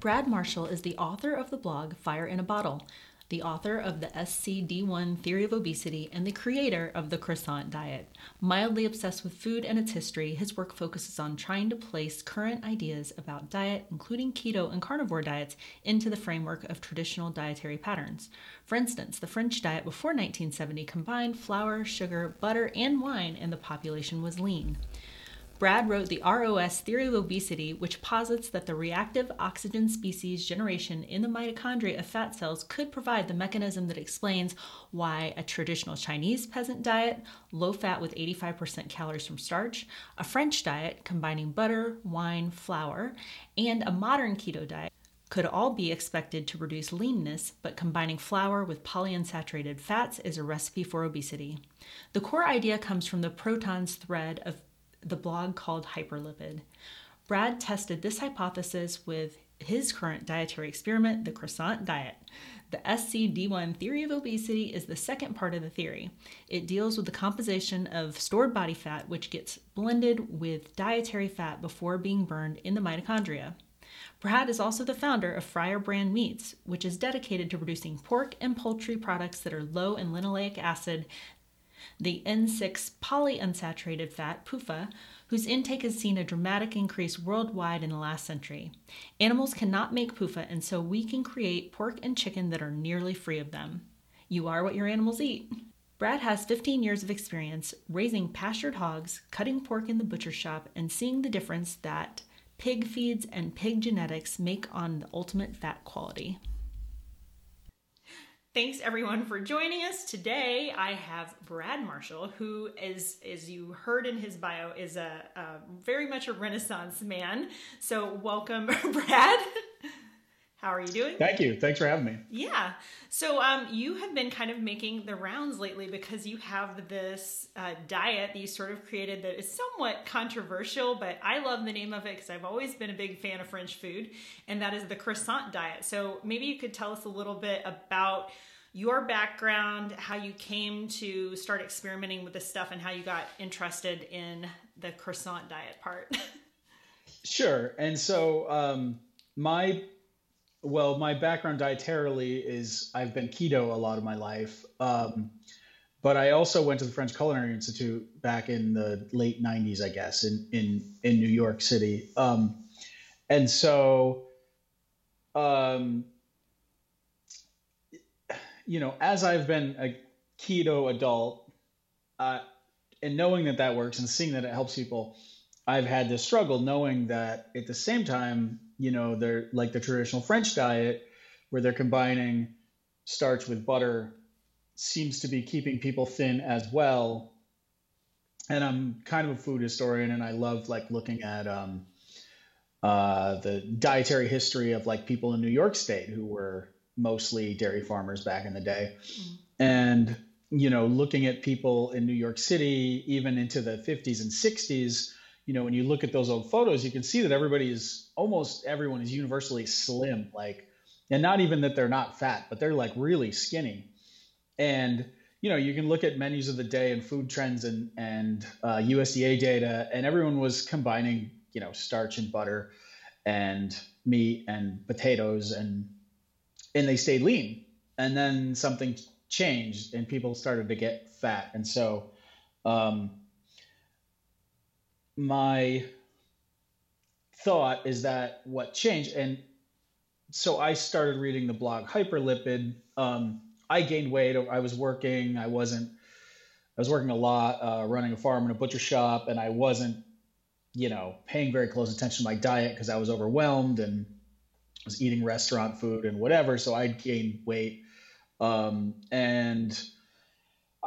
Brad Marshall is the author of the blog Fire in a Bottle, the author of the SCD1 Theory of Obesity, and the creator of the Croissant Diet. Mildly obsessed with food and its history, his work focuses on trying to place current ideas about diet, including keto and carnivore diets, into the framework of traditional dietary patterns. For instance, the French diet before 1970 combined flour, sugar, butter, and wine, and the population was lean. Brad wrote the ROS theory of obesity, which posits that the reactive oxygen species generation in the mitochondria of fat cells could provide the mechanism that explains why a traditional Chinese peasant diet, low fat with 85% calories from starch, a French diet combining butter, wine, flour, and a modern keto diet could all be expected to reduce leanness, but combining flour with polyunsaturated fats is a recipe for obesity. The core idea comes from the protons thread of the blog called Hyperlipid. Brad tested this hypothesis with his current dietary experiment, the croissant diet. The SCD1 theory of obesity is the second part of the theory. It deals with the composition of stored body fat, which gets blended with dietary fat before being burned in the mitochondria. Brad is also the founder of Firebrand Meats, which is dedicated to producing pork and poultry products that are low in linoleic acid the N6 polyunsaturated fat, PUFA, whose intake has seen a dramatic increase worldwide in the last century. Animals cannot make PUFA, and so we can create pork and chicken that are nearly free of them. You are what your animals eat. Brad has 15 years of experience raising pastured hogs, cutting pork in the butcher shop, and seeing the difference that pig feeds and pig genetics make on the ultimate fat quality. Thanks everyone for joining us. Today I have Brad Marshall, who is, as you heard in his bio, is a, a very much a renaissance man. So welcome, Brad. How are you doing? Thank you. Thanks for having me. Yeah. So um, you have been kind of making the rounds lately because you have this uh, diet that you sort of created that is somewhat controversial, but I love the name of it because I've always been a big fan of French food, and that is the croissant diet. So maybe you could tell us a little bit about your background, how you came to start experimenting with this stuff, and how you got interested in the croissant diet part. sure. And so, um, my well, my background dietarily is I've been keto a lot of my life. Um, but I also went to the French Culinary Institute back in the late 90s, I guess, in in in New York City. Um, and so um, you know, as I've been a keto adult, uh, and knowing that that works and seeing that it helps people, I've had this struggle knowing that at the same time, you know, they're like the traditional French diet where they're combining starch with butter seems to be keeping people thin as well. And I'm kind of a food historian and I love like looking at um, uh, the dietary history of like people in New York State who were mostly dairy farmers back in the day. Mm-hmm. And, you know, looking at people in New York City, even into the 50s and 60s, you know, when you look at those old photos, you can see that everybody is almost everyone is universally slim, like, and not even that they're not fat, but they're like really skinny. And, you know, you can look at menus of the day and food trends and, and uh, USDA data, and everyone was combining, you know, starch and butter and meat and potatoes and and they stayed lean. And then something changed and people started to get fat. And so, um, my thought is that what changed, and so I started reading the blog Hyperlipid. Um, I gained weight. I was working. I wasn't. I was working a lot, uh, running a farm and a butcher shop, and I wasn't you know, paying very close attention to my diet because I was overwhelmed and was eating restaurant food and whatever. So I'd gained weight. Um, and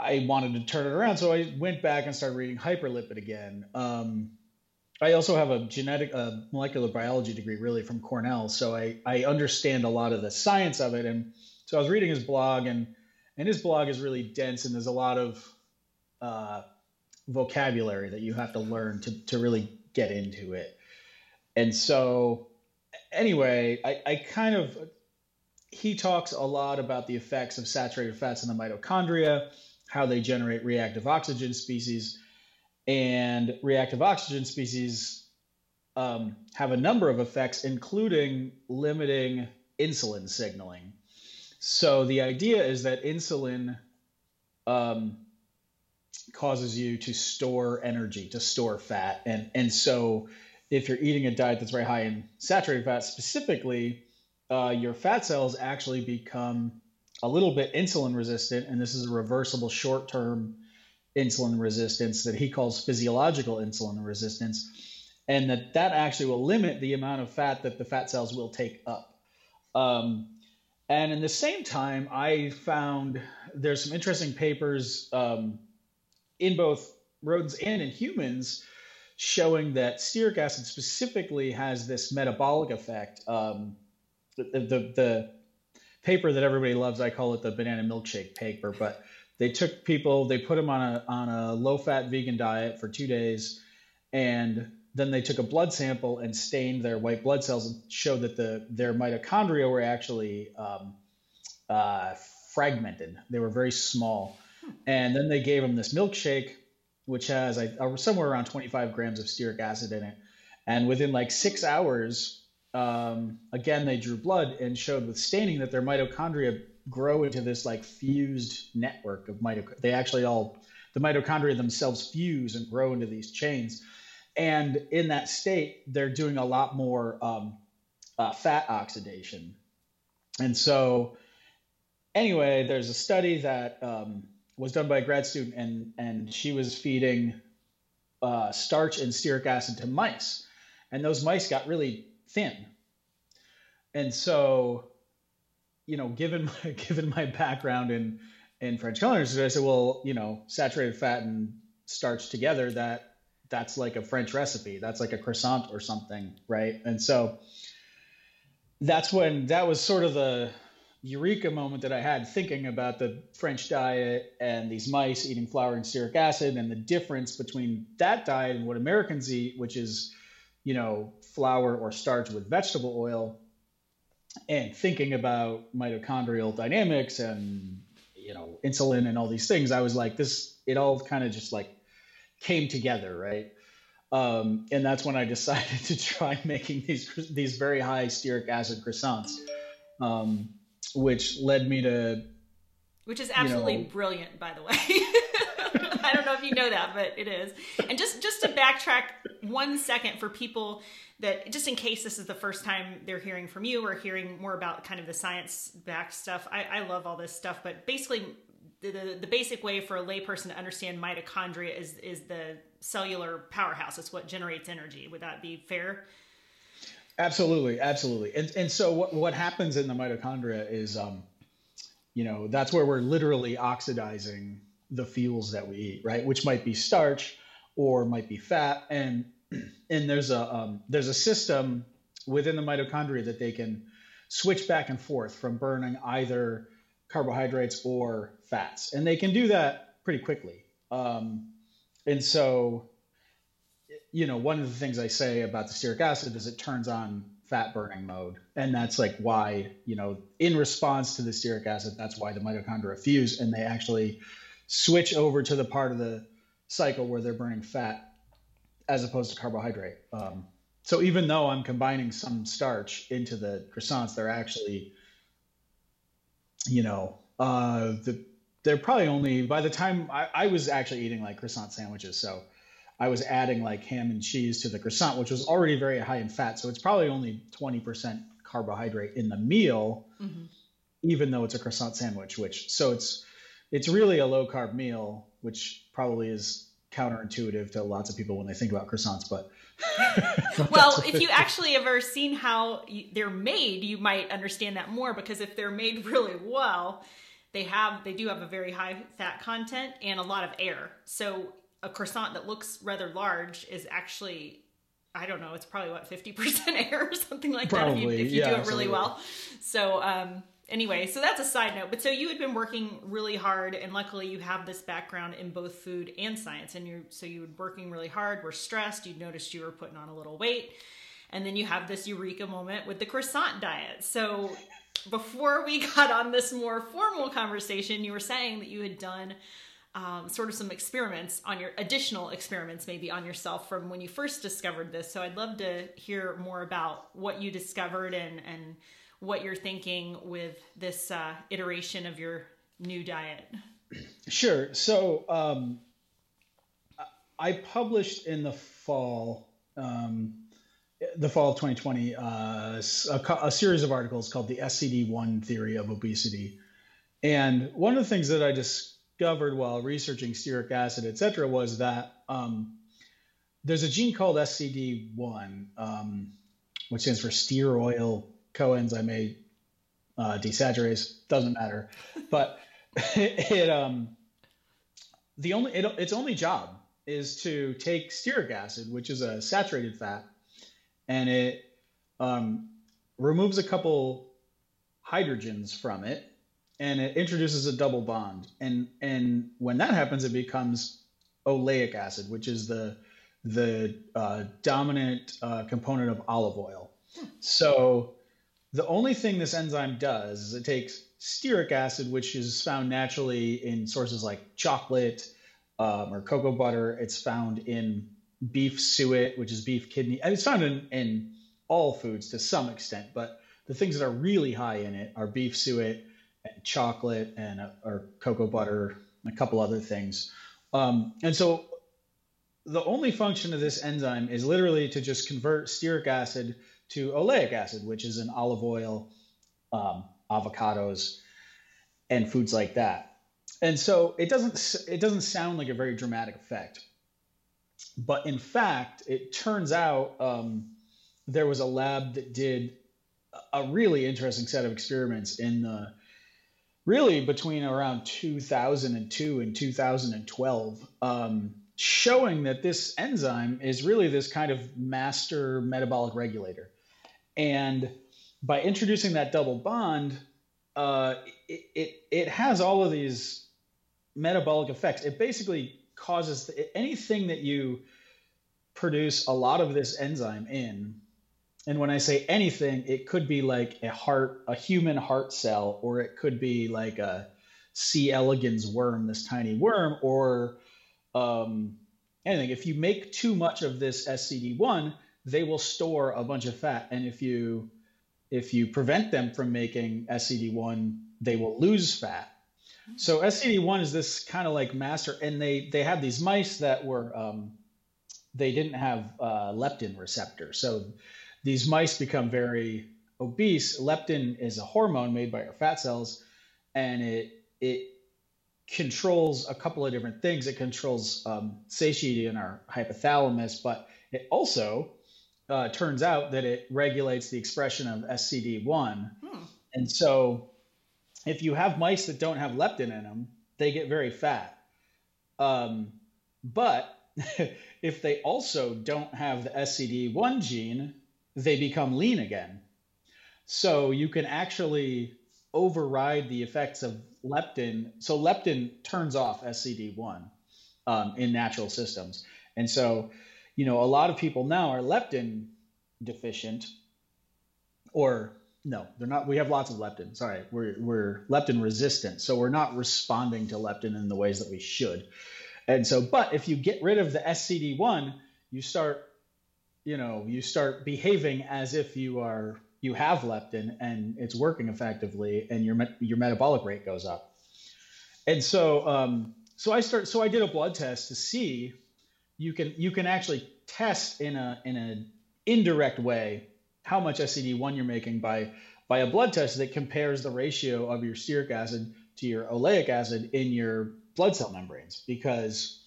I wanted to turn it around. So I went back and started reading Hyperlipid again. Um, I also have a genetic, uh, molecular biology degree, really from Cornell. So I, I understand a lot of the science of it. And so I was reading his blog, and and his blog is really dense, and there's a lot of uh, vocabulary that you have to learn to to really get into it. And so, anyway, I, I kind of he talks a lot about the effects of saturated fats in the mitochondria, how they generate reactive oxygen species and reactive oxygen species um, have a number of effects, including limiting insulin signaling. So the idea is that insulin um, causes you to store energy, to store fat, and and so if you're eating a diet that's very high in saturated fat, specifically, uh, your fat cells actually become a little bit insulin resistant, and this is a reversible short-term insulin resistance that he calls physiological insulin resistance, and that that actually will limit the amount of fat that the fat cells will take up. Um, and in the same time, I found there's some interesting papers um, in both rodents and in humans showing that stearic acid specifically has this metabolic effect. Um, the, the, the paper that everybody loves, I call it the banana milkshake paper, but they took people, they put them on a on a low fat vegan diet for two days, and then they took a blood sample and stained their white blood cells and showed that the their mitochondria were actually um, uh, fragmented. They were very small, and then they gave them this milkshake, which has uh, somewhere around 25 grams of stearic acid in it, and within like six hours, um, again they drew blood and showed with staining that their mitochondria grow into this like fused network of mitochondria. They actually all, the mitochondria themselves fuse and grow into these chains. And in that state, they're doing a lot more um, uh, fat oxidation. And so, anyway, there's a study that um, was done by a grad student, and, and she was feeding uh, starch and stearic acid to mice. And those mice got really thin. And so you know, given my, given my background in in French culinary, I said, well, you know, saturated fat and starch together, that that's like a French recipe. That's like a croissant or something, right? And so that's when that was sort of the eureka moment that I had thinking about the French diet and these mice eating flour and stearic acid and the difference between that diet and what Americans eat, which is, you know, flour or starch with vegetable oil and thinking about mitochondrial dynamics and you know insulin and all these things i was like this it all kind of just like came together right? Um, and that's when i decided to try making these these very high stearic acid croissants um, which led me to which is absolutely you know, brilliant by the way i don't know if you know that but it is. And just just to backtrack one second for people that just in case this is the first time they're hearing from you or hearing more about kind of the science back stuff I, I love all this stuff but basically the, the, the, basic way for a layperson to understand mitochondria is is the cellular powerhouse. It's what generates energy. Would that be fair? Absolutely. Absolutely. And, and so what, what happens in the mitochondria is um, you know that's where we're literally oxidizing the fuels that we eat right? Which might be starch or might be fat. And and there's a um, there's a system within the mitochondria that they can switch back and forth from burning either carbohydrates or fats, and they can do that pretty quickly. Um, and so, you know, one of the things I say about the stearic acid is it turns on fat burning mode, and that's like why you know, in response to the stearic acid, that's why the mitochondria fuse and they actually switch over to the part of the cycle where they're burning fat as opposed to carbohydrate. Um, so even though I'm combining some starch into the croissants, they're actually, you know, uh, the, they're probably only by the time I, I, was actually eating like croissant sandwiches. So I was adding like ham and cheese to the croissant, which was already very high in fat. So it's probably only 20% carbohydrate in the meal, mm-hmm. even though it's a croissant sandwich, which so it's, it's really a low carb meal, which probably is counterintuitive to lots of people when they think about croissants, but well, if you actually ever seen how they're made, you might understand that more because if they're made really well, they have they do have a very high fat content and a lot of air. So a croissant that looks rather large is actually I don't know, it's probably what 50% air or something like probably, that if you, if you yeah, do it really absolutely. well. So um anyway, so that's a side note. But so you had been working really hard, and luckily you have this background in both food and science, and you're so you were working really hard, were stressed, you noticed you were putting on a little weight, and then you have this eureka moment with the croissant diet. So before we got on this more formal conversation, you were saying that you had done. Um, sort of some experiments on your additional experiments maybe on yourself from when you first discovered this so i'd love to hear more about what you discovered and and what you're thinking with this uh, iteration of your new diet. Sure. So um, I published in the fall, um, the fall of 2020, uh, a, a, series of articles called the SCD1 theory of obesity. And one of the things that I discovered while researching stearic acid, et cetera, was that um, there's a gene called SCD1, um, which stands for stearoyl coenzyme uh, desaturase doesn't matter, but it, it um the only it, its only job is to take stearic acid, which is a saturated fat, and it um, removes a couple hydrogens from it, and it introduces a double bond. And and when that happens, it becomes oleic acid, which is the the uh, dominant uh, component of olive oil. So the only thing this enzyme does is it takes stearic acid, which is found naturally in sources like chocolate um, or cocoa butter. It's found in beef suet, which is beef kidney. It's found in, in all foods to some extent, but the things that are really high in it are beef suet and chocolate and uh, or cocoa butter, and a couple other things. Um, and so the only function of this enzyme is literally to just convert stearic acid to oleic acid, which is in olive oil, um, avocados, and foods like that. And so it doesn't it doesn't sound like a very dramatic effect, but in fact, it turns out um, there was a lab that did a really interesting set of experiments in the really between around 2002 and 2012 um, showing that this enzyme is really this kind of master metabolic regulator and by introducing that double bond, uh, it, it, it has all of these metabolic effects. It basically causes anything that you produce a lot of this enzyme in. And when I say anything, it could be like a heart, a human heart cell, or it could be like a C. elegans worm, this tiny worm, or um, anything. If you make too much of this SCD1, they will store a bunch of fat, and if you if you prevent them from making SCD1, they will lose fat. So SCD1 is this kind of like master, and they they had these mice that were um, they didn't have uh, leptin receptor, so these mice become very obese. Leptin is a hormone made by our fat cells, and it it controls a couple of different things. It controls um, satiety in our hypothalamus, but it also uh, turns out that it regulates the expression of SCD1. Hmm. And so, if you have mice that don't have leptin in them, they get very fat. Um, but if they also don't have the SCD1 gene, they become lean again. So you can actually override the effects of leptin. So leptin turns off SCD1 um, in natural systems. And so you know, a lot of people now are leptin deficient, or no, they're not. We have lots of leptin. Sorry, we're we're leptin resistant, so we're not responding to leptin in the ways that we should. And so, but if you get rid of the SCD1, you start, you know, you start behaving as if you are you have leptin and it's working effectively, and your your metabolic rate goes up. And so, um, so I start. So I did a blood test to see you can you can actually test in a in an indirect way how much SCD1 you're making by by a blood test that compares the ratio of your stearic acid to your oleic acid in your blood cell membranes because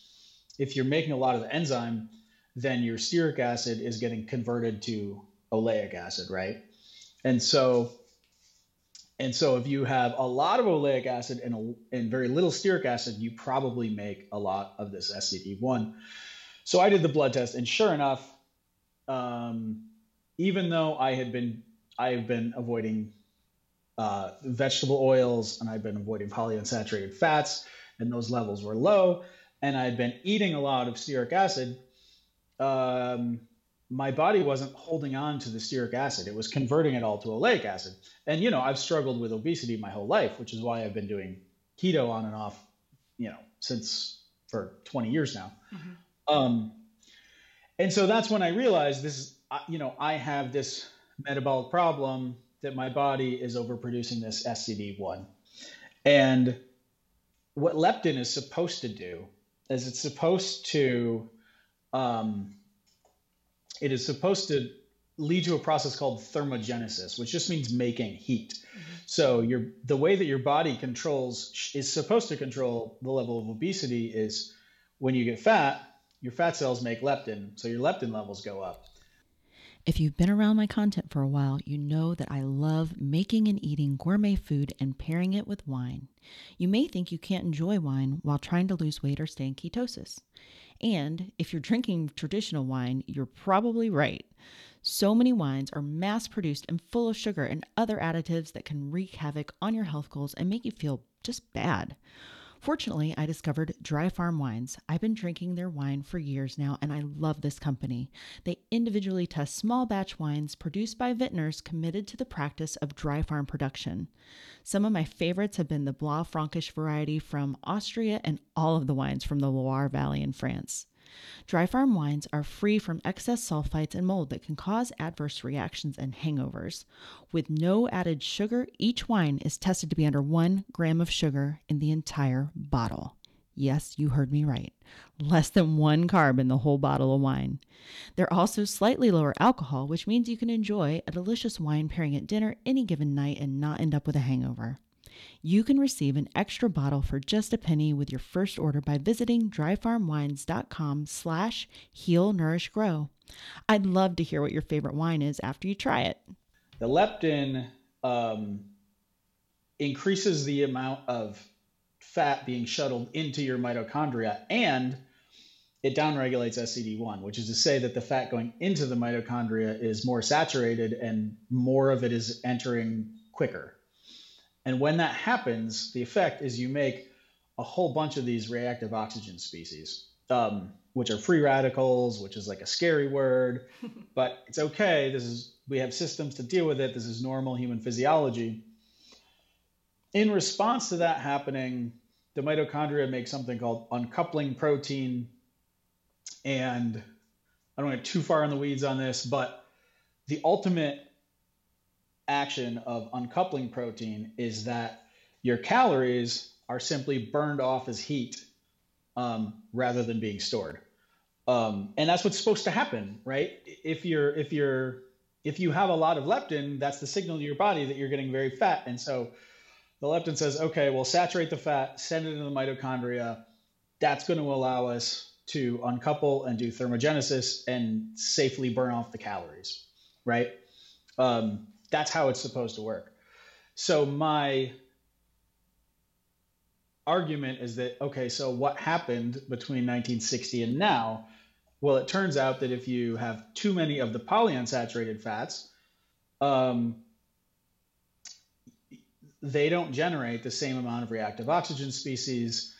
if you're making a lot of the enzyme then your stearic acid is getting converted to oleic acid, right? And so and so if you have a lot of oleic acid and, a, and very little stearic acid, you probably make a lot of this SCD1. So I did the blood test, and sure enough, um, even though I had been I have been avoiding uh, vegetable oils and I've been avoiding polyunsaturated fats, and those levels were low, and I'd been eating a lot of stearic acid. Um, my body wasn't holding on to the stearic acid; it was converting it all to oleic acid. And you know, I've struggled with obesity my whole life, which is why I've been doing keto on and off, you know, since for 20 years now. Mm-hmm. Um, and so that's when I realized this is, you know, I have this metabolic problem that my body is overproducing this SCD1. And what leptin is supposed to do is it's supposed to, um, it is supposed to lead to a process called thermogenesis, which just means making heat. Mm-hmm. So your the way that your body controls is supposed to control the level of obesity is when you get fat, your fat cells make leptin, so your leptin levels go up. If you've been around my content for a while, you know that I love making and eating gourmet food and pairing it with wine. You may think you can't enjoy wine while trying to lose weight or stay in ketosis. And if you're drinking traditional wine, you're probably right. So many wines are mass produced and full of sugar and other additives that can wreak havoc on your health goals and make you feel just bad. Fortunately, I discovered Dry Farm Wines. I've been drinking their wine for years now, and I love this company. They individually test small batch wines produced by vintners committed to the practice of dry farm production. Some of my favorites have been the Blaufränkisch variety from Austria and all of the wines from the Loire Valley in France. Dry farm wines are free from excess sulfites and mold that can cause adverse reactions and hangovers. With no added sugar, each wine is tested to be under one gram of sugar in the entire bottle. Yes, you heard me right. Less than one carb in the whole bottle of wine. They're also slightly lower alcohol, which means you can enjoy a delicious wine pairing at dinner any given night and not end up with a hangover. You can receive an extra bottle for just a penny with your first order by visiting dryfarmwines.com slash heal nourish grow. I'd love to hear what your favorite wine is after you try it. The leptin um, increases the amount of fat being shuttled into your mitochondria and it downregulates SCD1, which is to say that the fat going into the mitochondria is more saturated and more of it is entering quicker. And when that happens, the effect is you make a whole bunch of these reactive oxygen species, um, which are free radicals, which is like a scary word, but it's okay. This is we have systems to deal with it. This is normal human physiology. In response to that happening, the mitochondria make something called uncoupling protein. And I don't want to get too far in the weeds on this, but the ultimate action of uncoupling protein is that your calories are simply burned off as heat um, rather than being stored. Um, and that's what's supposed to happen, right? If you're if you're if you have a lot of leptin, that's the signal to your body that you're getting very fat. And so the leptin says, okay, well, saturate the fat, send it into the mitochondria. That's going to allow us to uncouple and do thermogenesis and safely burn off the calories, right? Um, that's how it's supposed to work. So my argument is that okay, so what happened between 1960 and now? Well, it turns out that if you have too many of the polyunsaturated fats, um, they don't generate the same amount of reactive oxygen species.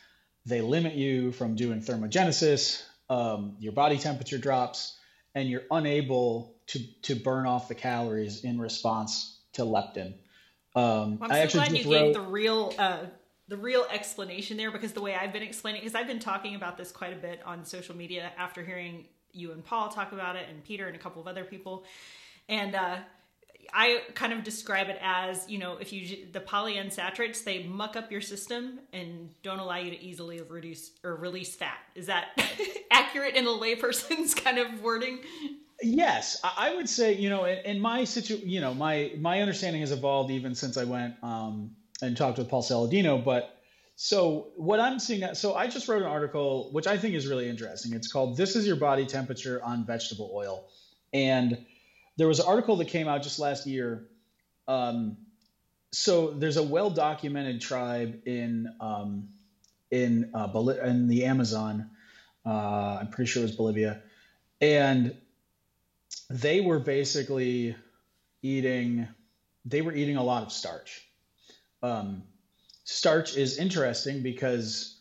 They limit you from doing thermogenesis. Um, your body temperature drops, and you're unable to to burn off the calories in response to leptin. Um, well, I'm so glad you wrote, gave the real uh, the real explanation there because the way I've been explaining because I've been talking about this quite a bit on social media after hearing you and Paul talk about it and Peter and a couple of other people, and uh, I kind of describe it as you know if you the polyunsaturates they muck up your system and don't allow you to easily reduce or release fat. Is that accurate in a layperson's kind of wording? Yes, I would say you know in, in my situ you know my my understanding has evolved even since I went um, and talked with Paul Saladino, but So what I'm seeing so I just wrote an article which I think is really interesting. It's called "This is Your Body Temperature on Vegetable Oil," and there was an article that came out just last year. Um, so there's a well-documented tribe in um, in uh, in the Amazon. Uh, I'm pretty sure it was Bolivia, and they were basically eating. They were eating a lot of starch. Um, starch is interesting because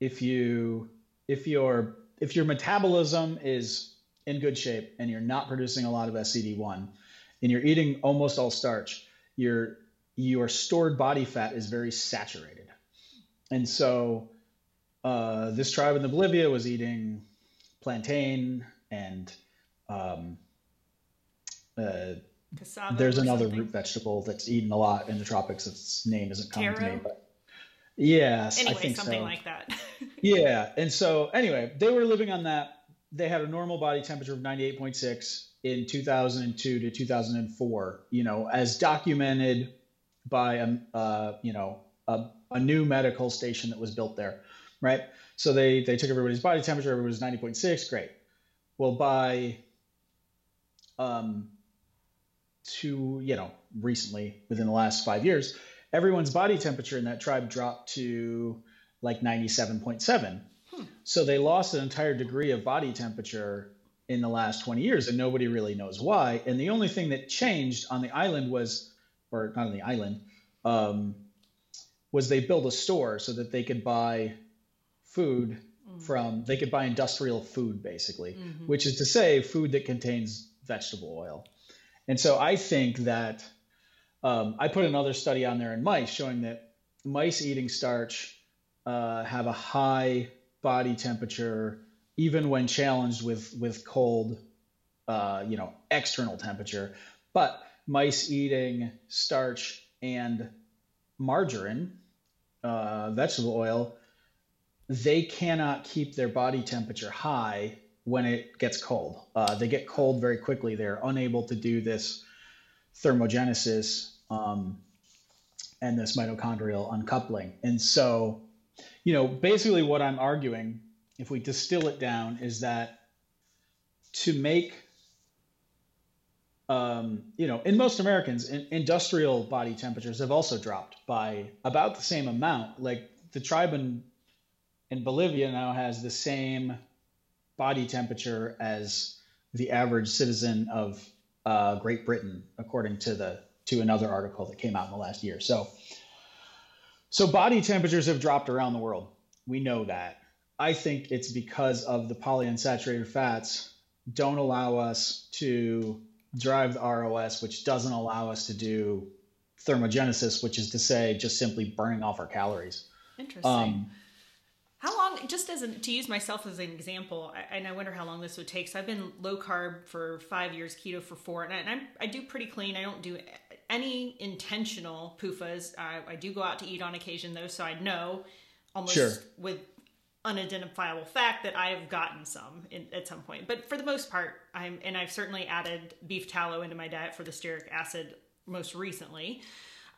if you if your if your metabolism is in good shape and you're not producing a lot of SCD1 and you're eating almost all starch, your your stored body fat is very saturated. And so uh, this tribe in the Bolivia was eating plantain and um, uh, there's another something. root vegetable that's eaten a lot in the tropics. Its name isn't coming Taro? to me, but Yes, anyway, I think something so. like that. yeah, and so anyway, they were living on that. They had a normal body temperature of 98.6 in 2002 to 2004. You know, as documented by a uh, you know a, a new medical station that was built there, right? So they they took everybody's body temperature. Everybody was 90.6. Great. Well, by um, to you know recently within the last five years everyone's body temperature in that tribe dropped to like 97.7. Hmm. So they lost an entire degree of body temperature in the last 20 years, and nobody really knows why. And the only thing that changed on the island was, or not on the island, um, was they built a store so that they could buy food mm-hmm. from, they could buy industrial food basically, mm-hmm. which is to say, food that contains vegetable oil. And so I think that um, I put another study on there in mice showing that mice eating starch uh, have a high body temperature even when challenged with with cold, uh, you know, external temperature. But mice eating starch and margarine, uh, vegetable oil, they cannot keep their body temperature high when it gets cold. Uh, they get cold very quickly. They're unable to do this thermogenesis um, and this mitochondrial uncoupling. And so, you know, basically what I'm arguing, if we distill it down, is that to make, um, you know, in most Americans, in, industrial body temperatures have also dropped by about the same amount. Like the tribe in, in Bolivia now has the same body temperature as the average citizen of uh, Great Britain, according to the to another article that came out in the last year. So, so body temperatures have dropped around the world. We know that. I think it's because of the polyunsaturated fats don't allow us to drive the ROS, which doesn't allow us to do thermogenesis, which is to say, just simply burning off our calories. Interesting. Um, long, just as a, to use myself as an example, I, and I wonder how long this would take. So I've been low carb for five years, keto for four, and, I, and I'm, I do pretty clean. I don't do any intentional PUFAs. I, I do go out to eat on occasion though, so I know almost sure. with unidentifiable fact that I have gotten some in, at some point. But for the most part, I'm and I've certainly added beef tallow into my diet for the stearic acid most recently.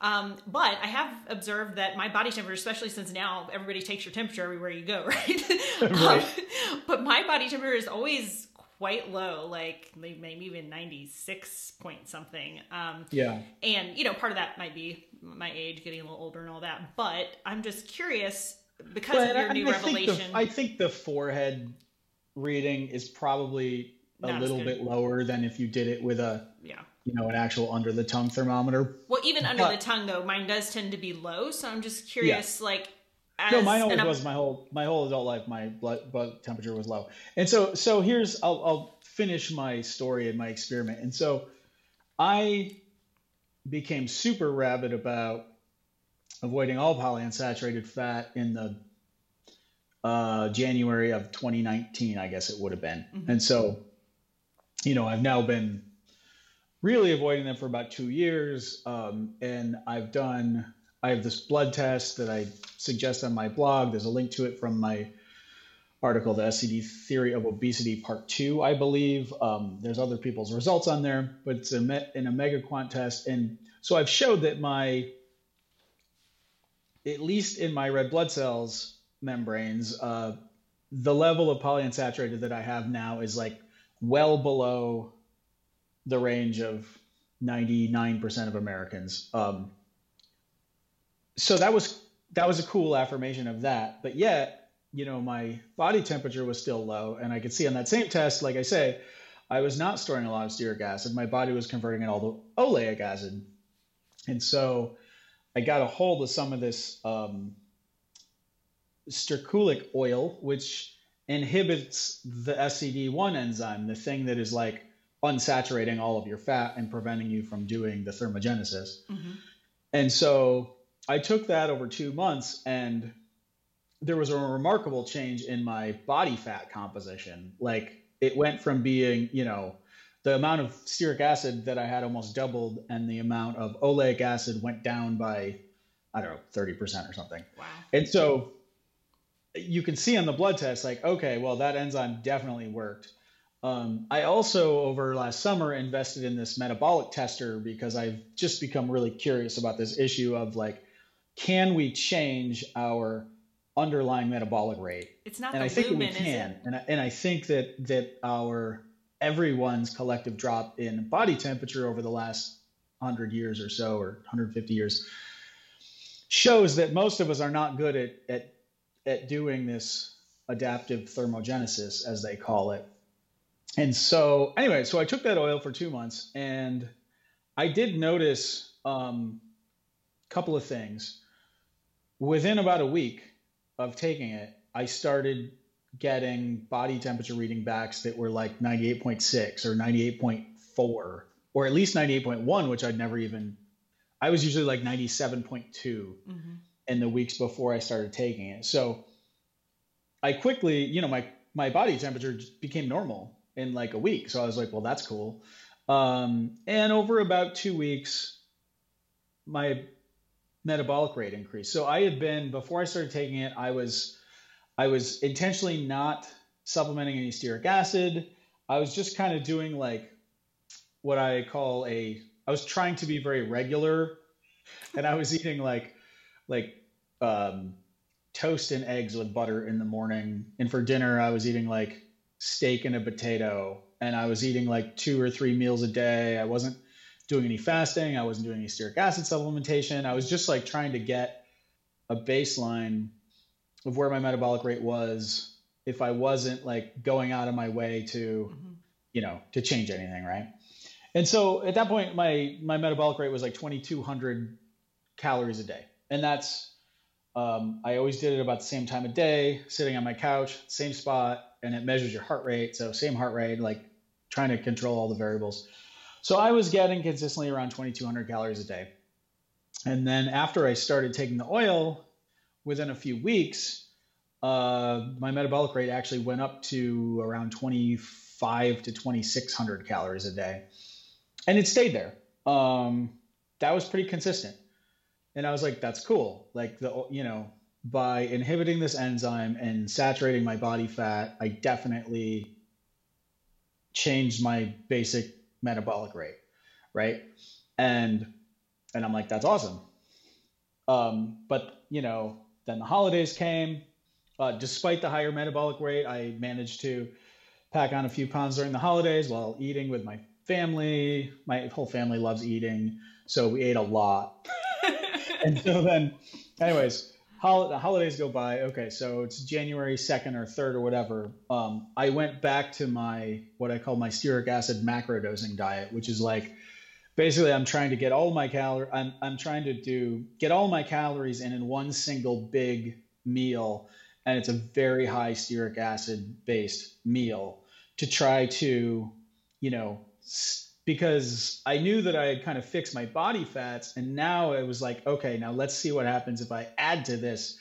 Um, but I have observed that my body temperature, especially since now everybody takes your temperature everywhere you go, right? right. Um, but my body temperature is always quite low, like maybe even 96 point something. Um, yeah. And, you know, part of that might be my age, getting a little older and all that. But I'm just curious because but of your I, new I revelation. Think the, I think the forehead reading is probably a Not little bit lower than if you did it with a, yeah. You know, an actual under the tongue thermometer. Well, even under but, the tongue though, mine does tend to be low. So I'm just curious, yeah. like, as, no, mine always was my whole my whole adult life. My blood, blood temperature was low, and so so here's I'll, I'll finish my story and my experiment. And so I became super rabid about avoiding all polyunsaturated fat in the uh, January of 2019, I guess it would have been. Mm-hmm. And so, you know, I've now been really avoiding them for about two years, um, and I've done I have this blood test that I suggest on my blog. There's a link to it from my article, The SCD Theory of Obesity, Part 2, I believe. Um, there's other people's results on there, but it's a an OmegaQuant test. And so I've showed that my at least in my red blood cells membranes, uh, the level of polyunsaturated that I have now is like well below the range of 99% of Americans. Um, so that was that was a cool affirmation of that. But yet, you know, my body temperature was still low, and I could see on that same test, like I say, I was not storing a lot of stearic acid. My body was converting it all to oleic acid, and so I got a hold of some of this um, sterculic oil, which inhibits the SCD1 enzyme, the thing that is like unsaturating all of your fat and preventing you from doing the thermogenesis. Mm-hmm. And so I took that over two months and there was a remarkable change in my body fat composition. Like it went from being, you know, the amount of stearic acid that I had almost doubled, and the amount of oleic acid went down by, I don't know, 30% or something. Wow. And so you can see on the blood test, like, okay, well, that enzyme definitely worked. Um, I also, over last summer, invested in this metabolic tester because I've just become really curious about this issue of like, can we change our underlying metabolic rate? It's not and I think lumen, we can, and I, and I think that that our everyone's collective drop in body temperature over the last 100 years or so, or 150 years, shows that most of us are not good at at at doing this adaptive thermogenesis, as they call it. And so, anyway, so I took that oil for two months, and I did notice a um, couple of things. Within about a week of taking it, I started getting body temperature reading backs that were like 98.6 or 98.4 or at least 98.1 which i'd never even i was usually like 97.2 mm-hmm. in the weeks before i started taking it so i quickly you know my my body temperature became normal in like a week. So i was like well that's cool. Um, and over about two weeks my metabolic rate increased. So i had been before i started taking it i was I was intentionally not supplementing any stearic acid. I was just kind of doing like what I call a I was trying to be very regular. And I was eating like like um, toast and eggs with butter in the morning. And for dinner I was eating like steak and a potato and I was eating like two or three meals a day. I wasn't doing any fasting, I wasn't doing any stearic acid supplementation. I was just like trying to get a baseline of where my metabolic rate was if I wasn't like going out of my way to, mm-hmm. you know, to change anything, right? And so at that point, my my metabolic rate was like 2,200 calories a day, and that's um, I always did it about the same time of day, sitting on my couch, same spot, and it measures your heart rate. So same heart rate, like trying to control all the variables. So I was getting consistently around 2,200 calories a day. And then after I started taking the oil, within a few weeks, uh, my metabolic rate actually went up to around 25 to 2600 calories a day, and it stayed there. Um, that was pretty consistent, and I was like, "That's cool." Like the you know by inhibiting this enzyme and saturating my body fat, I definitely changed my basic metabolic rate, right? And and I'm like, that's awesome. Um, but you know, then the holidays came. Uh, despite the higher metabolic rate, I managed to pack on a few pounds during the holidays while eating with my family. My whole family loves eating, so we ate a lot. and so then, anyways, hol- the holidays go by. Okay, so it's January second or third or whatever. Um, I went back to my what I call my stearic acid macro dosing diet, which is like basically I'm trying to get all my calories. I'm, I'm trying to do get all my calories in in one single big meal and it's a very high stearic acid based meal to try to you know because I knew that I had kind of fixed my body fats and now it was like okay now let's see what happens if I add to this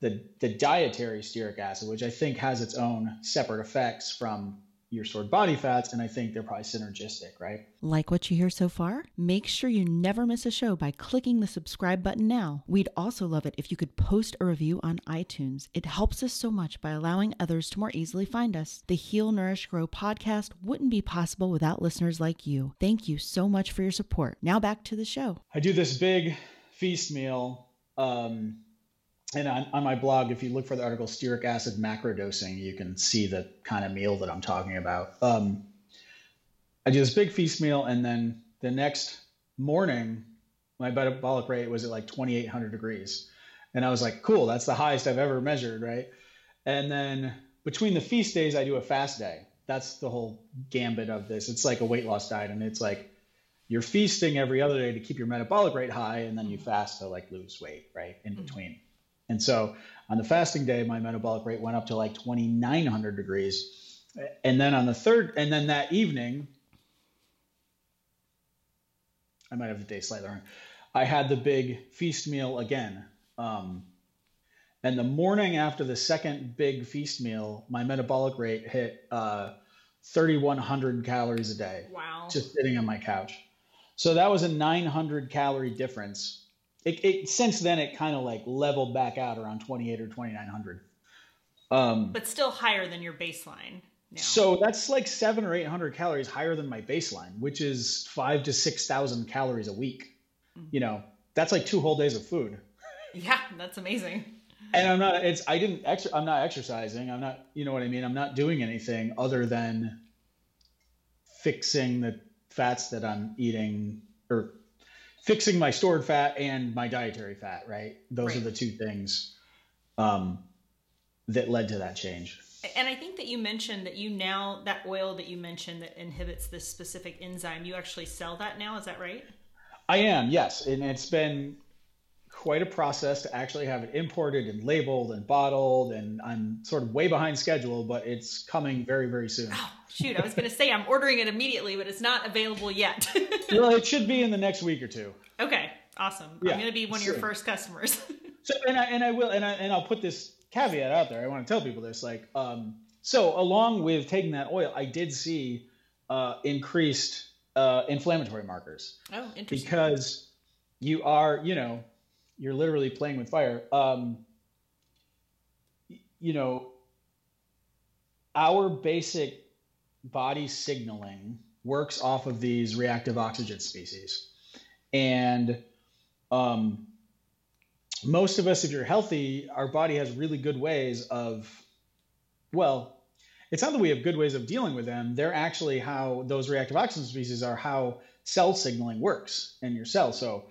the the dietary stearic acid which I think has its own separate effects from your stored body fats, and I think they're probably synergistic, right? Like what you hear so far? Make sure you never miss a show by clicking the subscribe button now. We'd also love it if you could post a review on iTunes. It helps us so much by allowing others to more easily find us. The Heal, Nourish, Grow podcast wouldn't be possible without listeners like you. Thank you so much for your support. Now back to the show. I do this big feast meal um, and on, on my blog, if you look for the article stearic acid macrodosing, you can see the kind of meal that I'm talking about. Um, I do this big feast meal, and then the next morning, my metabolic rate was at like 2,800 degrees. And I was like, cool, that's the highest I've ever measured, right? And then between the feast days, I do a fast day. That's the whole gambit of this. It's like a weight loss diet, and it's like you're feasting every other day to keep your metabolic rate high, and then you fast to like lose weight, right? In mm-hmm. And so on the fasting day, my metabolic rate went up to like 2,900 degrees. And then on the third, and then that evening, I might have the day slightly wrong. I had the big feast meal again. Um, and the morning after the second big feast meal, my metabolic rate hit uh, 3,100 calories a day. Wow. Just sitting on my couch. So that was a 900 calorie difference. It, it since then it kind of like leveled back out around 28 or 2,900. Um, but still higher than your baseline. Now. So that's like seven or eight hundred calories higher than my baseline, which is five to six thousand calories a week. Mm-hmm. You know, that's like two whole days of food. Yeah, that's amazing. And I'm not. It's I didn't. Ex- I'm not exercising. I'm not. You know what I mean. I'm not doing anything other than fixing the fats that I'm eating or fixing my stored fat and my dietary fat. Right. Those right. are the two things um, that led to that change. And I think that you mentioned that you now that oil that you mentioned that inhibits this specific enzyme, you actually sell that now. Is that right? I am, yes, and it's been quite a process to actually have it imported and labeled and bottled, and I'm sort of way behind schedule, but it's coming very, very soon. Oh, shoot, I was going to say I'm ordering it immediately, but it's not available yet. well, it should be in the next week or two. Okay, awesome. Yeah, I'm going to be one of your first customers. so, and I and I will, and I and I'll put this caveat out there. I want to tell people this. Like, um, so along with taking that oil, I did see uh, increased uh, inflammatory markers. Oh, interesting. Because you are, you know, you're literally playing with fire. Um, you know, our basic body signaling works off of these reactive oxygen species, and um, most of us, if you're healthy, our body has really good ways of, well, it's not that we have good ways of dealing with them. They're actually how those reactive oxygen species are how cell signaling works in your cell. So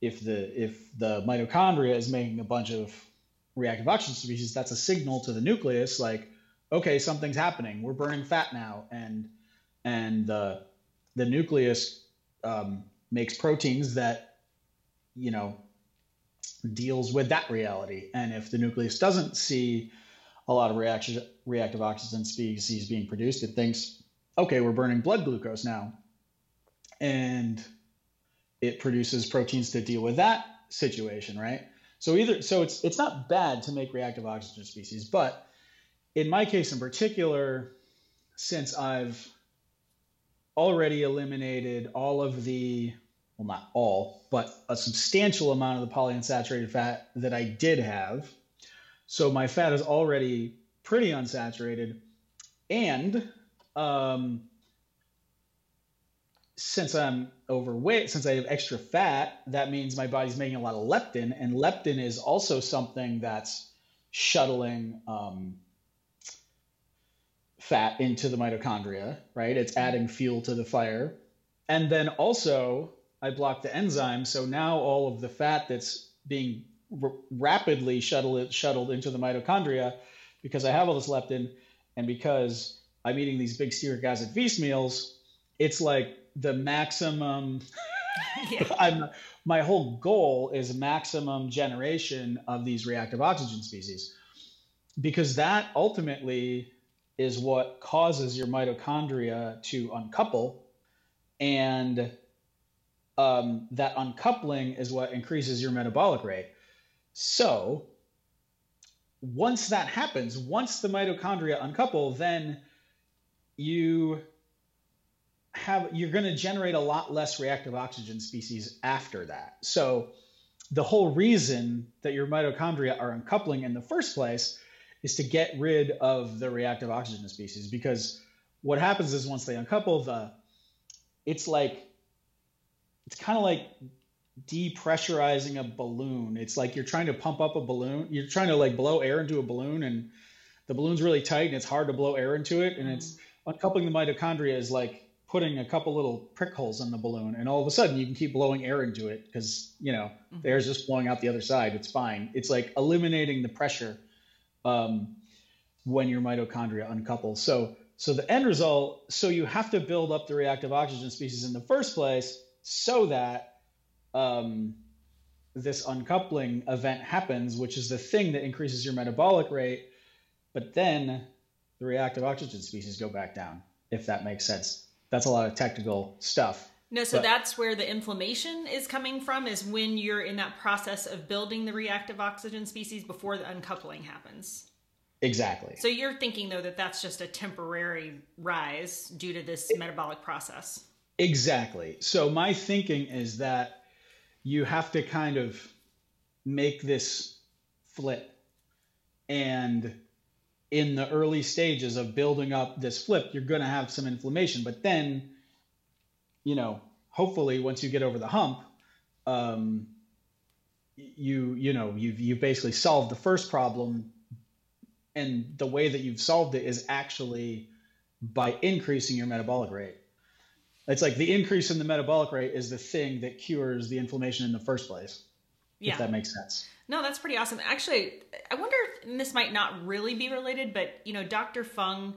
if the if the mitochondria is making a bunch of reactive oxygen species, that's a signal to the nucleus like, okay, something's happening. We're burning fat now, and and the the nucleus um, makes proteins that you know deals with that reality. And if the nucleus doesn't see a lot of reaction, reactive oxygen species being produced, it thinks, okay, we're burning blood glucose now. And it produces proteins to deal with that situation, right? So either so it's it's not bad to make reactive oxygen species, but in my case in particular, since I've already eliminated all of the well, not all, but a substantial amount of the polyunsaturated fat that I did have. So my fat is already pretty unsaturated. And um, since I'm overweight, since I have extra fat, that means my body's making a lot of leptin. And leptin is also something that's shuttling um, fat into the mitochondria, right? It's adding fuel to the fire. And then also, I block the enzyme. So now all of the fat that's being r- rapidly shuttled, shuttled into the mitochondria because I have all this leptin and because I'm eating these big stearic acid feast meals, it's like the maximum. yeah. I'm, my whole goal is maximum generation of these reactive oxygen species because that ultimately is what causes your mitochondria to uncouple and um, that uncoupling is what increases your metabolic rate. So once that happens, once the mitochondria uncouple, then you have you're going to generate a lot less reactive oxygen species after that. So the whole reason that your mitochondria are uncoupling in the first place is to get rid of the reactive oxygen species because what happens is once they uncouple the it's like it's kind of like depressurizing a balloon. It's like you're trying to pump up a balloon. You're trying to like blow air into a balloon and the balloon's really tight and it's hard to blow air into it and it's mm-hmm. uncoupling the mitochondria is like putting a couple little prick holes in the balloon and all of a sudden you can keep blowing air into it because you know mm-hmm. the air's just blowing out the other side it's fine. It's like eliminating the pressure um, when your mitochondria uncouple. So so the end result so you have to build up the reactive oxygen species in the first place so that um, this uncoupling event happens which is the thing that increases your metabolic rate but then the reactive oxygen species go back down if that makes sense that's a lot of technical stuff. No, so but, that's where the inflammation is coming from, is when you're in that process of building the reactive oxygen species before the uncoupling happens. Exactly. So you're thinking, though, that that's just a temporary rise due to this it, metabolic process. Exactly. So my thinking is that you have to kind of make this flip and in the early stages of building up this flip, you're going to have some inflammation. But then, you know, hopefully once you get over the hump, um, you you know you've you've basically solved the first problem, and the way that you've solved it is actually by increasing your metabolic rate. It's like the increase in the metabolic rate is the thing that cures the inflammation in the first place. Yeah. If that makes sense. No, that's pretty awesome. Actually, I wonder this might not really be related, but you know, Dr. Fung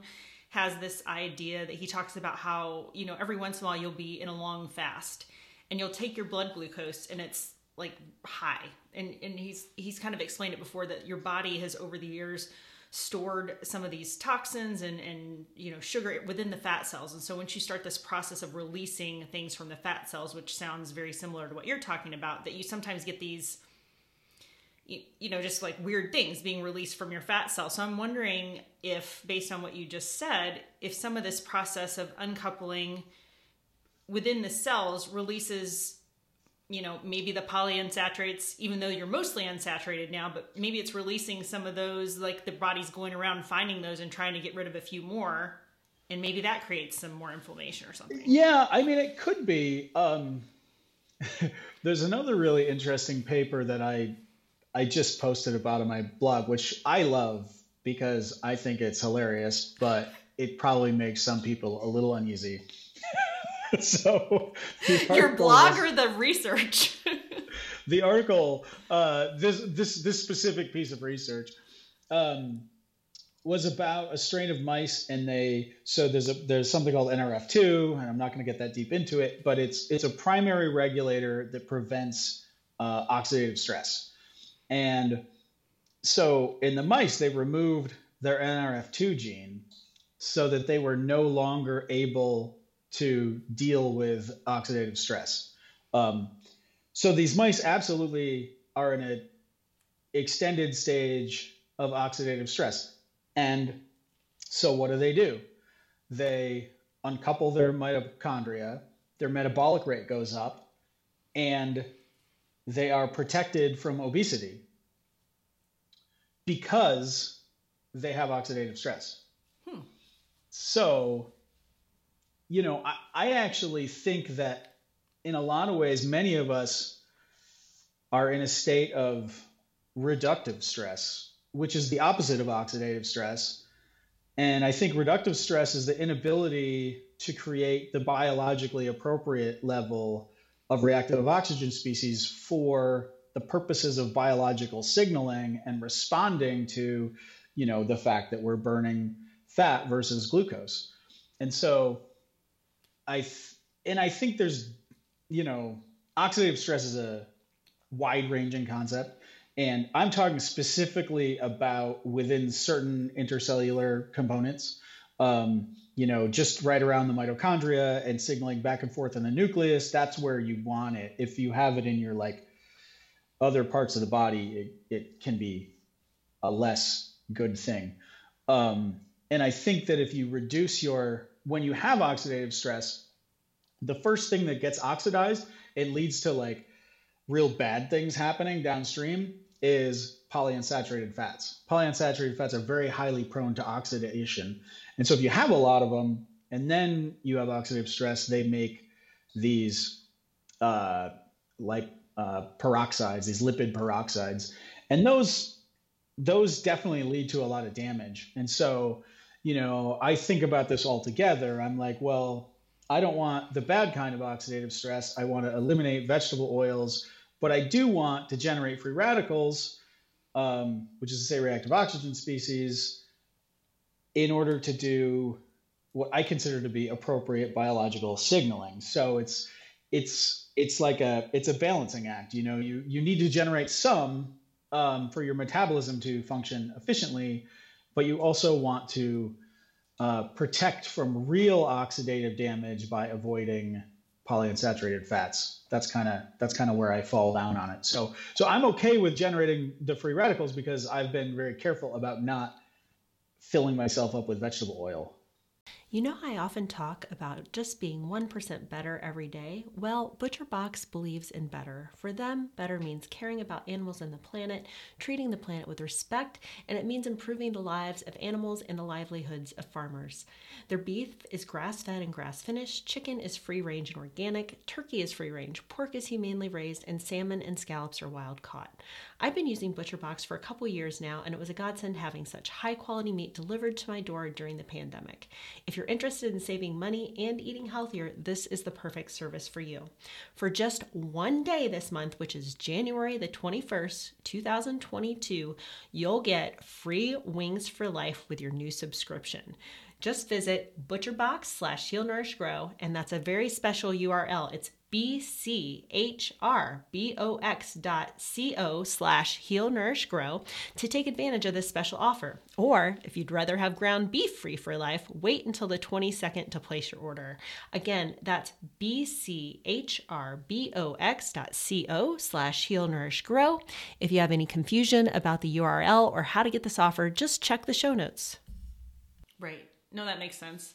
has this idea that he talks about how, you know, every once in a while you'll be in a long fast and you'll take your blood glucose and it's like high. And and he's he's kind of explained it before that your body has over the years stored some of these toxins and and you know sugar within the fat cells and so once you start this process of releasing things from the fat cells which sounds very similar to what you're talking about that you sometimes get these you, you know just like weird things being released from your fat cell. So i'm wondering if based on what you just said if some of this process of uncoupling within the cells releases you know maybe the polyunsaturates even though you're mostly unsaturated now but maybe it's releasing some of those like the body's going around finding those and trying to get rid of a few more and maybe that creates some more inflammation or something. Yeah i mean it could be. Um there's another really interesting paper that i I just posted about on my blog, which I love because I think it's hilarious, but it probably makes some people a little uneasy. so your blog was, or the research? the article, uh, this this this specific piece of research. Um, was about a strain of mice and they so there's a there's something called NRF2 and I'm not going to get that deep into it but it's it's a primary regulator that prevents uh, oxidative stress and so in the mice, they removed their NRF2 gene so that they were no longer able to deal with oxidative stress. Um, so these mice absolutely are in an extended stage of oxidative stress. And so what do they do? They uncouple their mitochondria, their metabolic rate goes up, and they are protected from obesity because they have oxidative stress. Hmm. So, you know, I, I actually think that in a lot of ways, many of us are in a state of reductive stress, which is the opposite of oxidative stress. And I think reductive stress is the inability to create the biologically appropriate level of reactive oxygen species for the purposes of biological signaling and responding to, you know, the fact that we're burning fat versus glucose. And so I th- and I think there's, you know, oxidative stress is a wide-ranging concept. And I'm talking specifically about within certain intercellular components. Um, you know, just right around the mitochondria and signaling back and forth in the nucleus, that's where you want it. If you have it in your like other parts of the body, it, it can be a less good thing. Um, and I think that if you reduce your, when you have oxidative stress, the first thing that gets oxidized, it leads to like real bad things happening downstream is polyunsaturated fats. Polyunsaturated fats are very highly prone to oxidation. And so if you have a lot of them and then you have oxidative stress, they make these uh, like uh, peroxides, these lipid peroxides, and those those definitely lead to a lot of damage. And so, you know, I think about this all together. I'm like, well, I don't want the bad kind of oxidative stress. I want to eliminate vegetable oils, but I do want to generate free radicals, um, which is to say reactive oxygen species, in order to do what I consider to be appropriate biological signaling. So it's it's it's like a it's a balancing act. You know, you you need to generate some um, for your metabolism to function efficiently, but you also want to uh, protect from real oxidative damage by avoiding polyunsaturated fats. That's kind of that's kind of where I fall down on it. So so I'm okay with generating the free radicals because I've been very careful about not filling myself up with vegetable oil. You know, I often talk about just being 1% better every day. Well, ButcherBox believes in better. For them, better means caring about animals and the planet, treating the planet with respect, and it means improving the lives of animals and the livelihoods of farmers. Their beef is grass fed and grass finished, chicken is free range and organic, turkey is free range, pork is humanely raised, and salmon and scallops are wild caught. I've been using ButcherBox for a couple years now, and it was a godsend having such high quality meat delivered to my door during the pandemic. If you're interested in saving money and eating healthier, this is the perfect service for you. For just one day this month, which is January the 21st, 2022, you'll get free wings for life with your new subscription. Just visit butcherbox slash heal nourish grow, and that's a very special URL. It's bchrbox dot co slash heal nourish grow to take advantage of this special offer. Or if you'd rather have ground beef free for life, wait until the 22nd to place your order. Again, that's bchrbox dot co slash heal nourish grow. If you have any confusion about the URL or how to get this offer, just check the show notes. Right. No, that makes sense.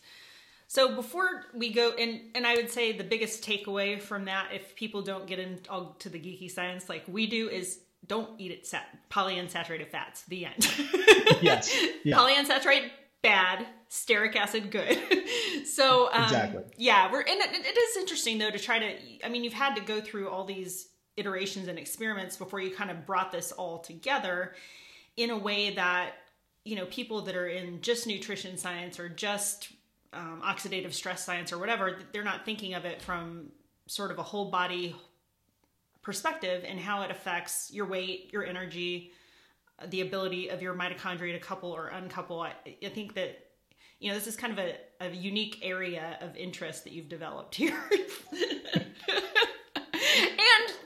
So before we go, and and I would say the biggest takeaway from that, if people don't get into the geeky science like we do, is don't eat it sat- polyunsaturated fats. The end. yes. Yeah. Polyunsaturated bad, stearic acid good. so um, exactly. Yeah, we're and it, it is interesting though to try to. I mean, you've had to go through all these iterations and experiments before you kind of brought this all together in a way that you know people that are in just nutrition science or just um, oxidative stress science or whatever, they're not thinking of it from sort of a whole body perspective and how it affects your weight, your energy, the ability of your mitochondria to couple or uncouple. I, I think that you know this is kind of a, a unique area of interest that you've developed here.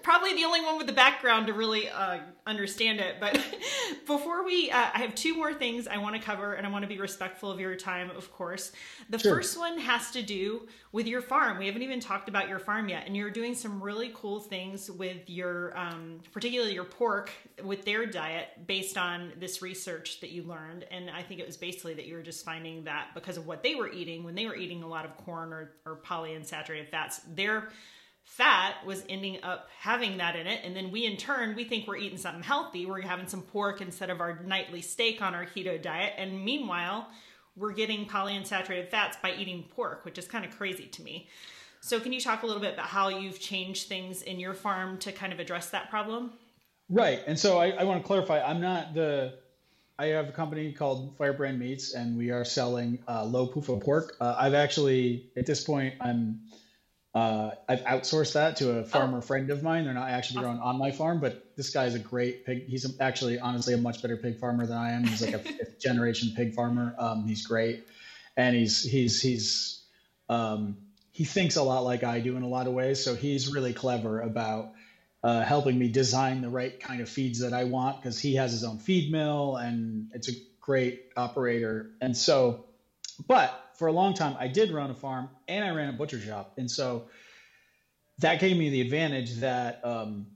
probably the only one with the background to really uh, understand it. But before we, uh, I have two more things I want to cover, and I want to be respectful of your time, of course. The sure. first one has to do with your farm. We haven't even talked about your farm yet, and you're doing some really cool things with your, um, particularly your pork, with their diet based on this research that you learned. And I think it was basically that you were just finding that because of what they were eating, when they were eating a lot of corn or, or polyunsaturated fats, their fat was ending up having that in it and then we in turn we think we're eating something healthy. We're having some pork instead of our nightly steak on our keto diet and meanwhile we're getting polyunsaturated fats by eating pork which is kind of crazy to me. So can you talk a little bit about how you've changed things in your farm to kind of address that problem? Right and so i, I want to clarify i'm not the I have a company called Firebrand Meats, and we are selling uh, low PUFA pork. Uh, I've actually, at this point, I'm uh, I've outsourced that to a farmer oh. friend of mine. They're not actually growing on my farm, but this guy's a great pig. He's actually, honestly, a much better pig farmer than I am. He's like a fifth generation pig farmer. Um, he's great, and he's he's he's um, he thinks a lot like I do in a lot of ways. So he's really clever about uh, helping me design the right kind of feeds that I want because he has his own feed mill and it's a great operator. And so, but for a long time, I did run a farm and I ran a butcher shop, and so that gave me the advantage that um,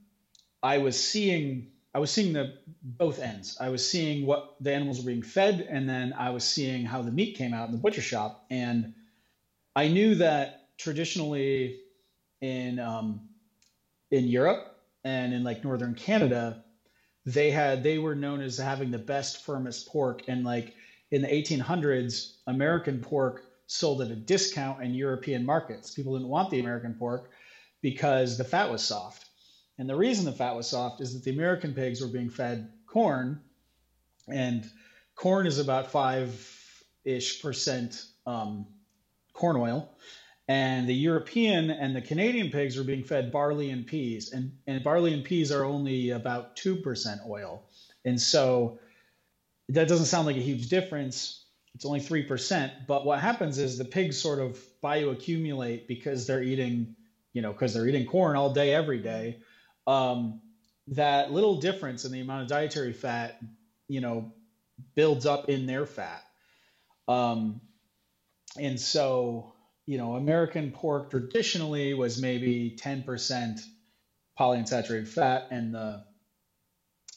I was seeing. I was seeing the both ends. I was seeing what the animals were being fed, and then I was seeing how the meat came out in the butcher shop. And I knew that traditionally in um, in Europe and in like northern Canada, they had they were known as having the best firmest pork, and like in the 1800s, American pork sold at a discount in European markets. People didn't want the American pork because the fat was soft. And the reason the fat was soft is that the American pigs were being fed corn, and corn is about five ish percent um, corn oil. And the European and the Canadian pigs were being fed barley and peas, and, and barley and peas are only about 2% oil. And so that doesn't sound like a huge difference. It's only 3%. But what happens is the pigs sort of bioaccumulate because they're eating, you know, because they're eating corn all day, every day. Um, that little difference in the amount of dietary fat, you know, builds up in their fat. Um, and so, you know, American pork traditionally was maybe 10% polyunsaturated fat, and the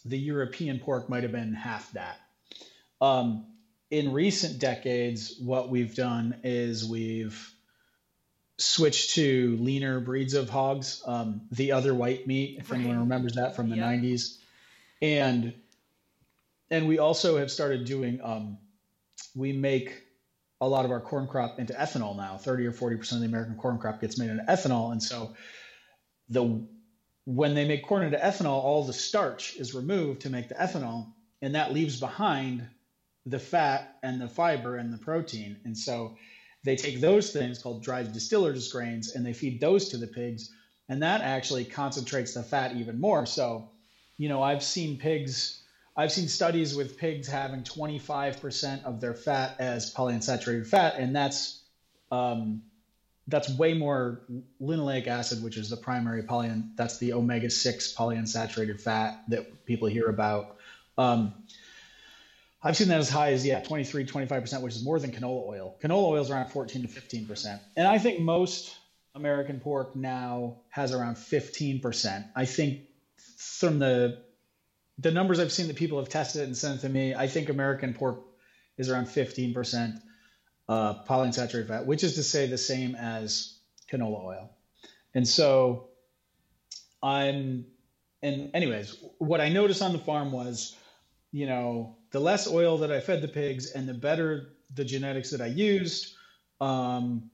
the European pork might have been half that. Um, in recent decades, what we've done is we've switched to leaner breeds of hogs. Um, the other white meat, if right. anyone remembers that from the yep. 90s, and and we also have started doing. Um, we make a lot of our corn crop into ethanol now. 30 or 40 percent of the American corn crop gets made into ethanol, and so the when they make corn into ethanol, all the starch is removed to make the ethanol, and that leaves behind the fat and the fiber and the protein. And so they take those things called dried distillers grains and they feed those to the pigs. And that actually concentrates the fat even more. So, you know, I've seen pigs, I've seen studies with pigs having 25% of their fat as polyunsaturated fat. And that's, um, that's way more linoleic acid, which is the primary poly, that's the omega 6 polyunsaturated fat that people hear about. Um, I've seen that as high as, yeah, 23, 25%, which is more than canola oil. Canola oil is around 14 to 15%. And I think most American pork now has around 15%. I think from the the numbers I've seen that people have tested and sent to me, I think American pork is around 15% uh, polyunsaturated fat, which is to say the same as canola oil. And so I'm, and anyways, what I noticed on the farm was, you know, the less oil that I fed the pigs and the better the genetics that I used, um,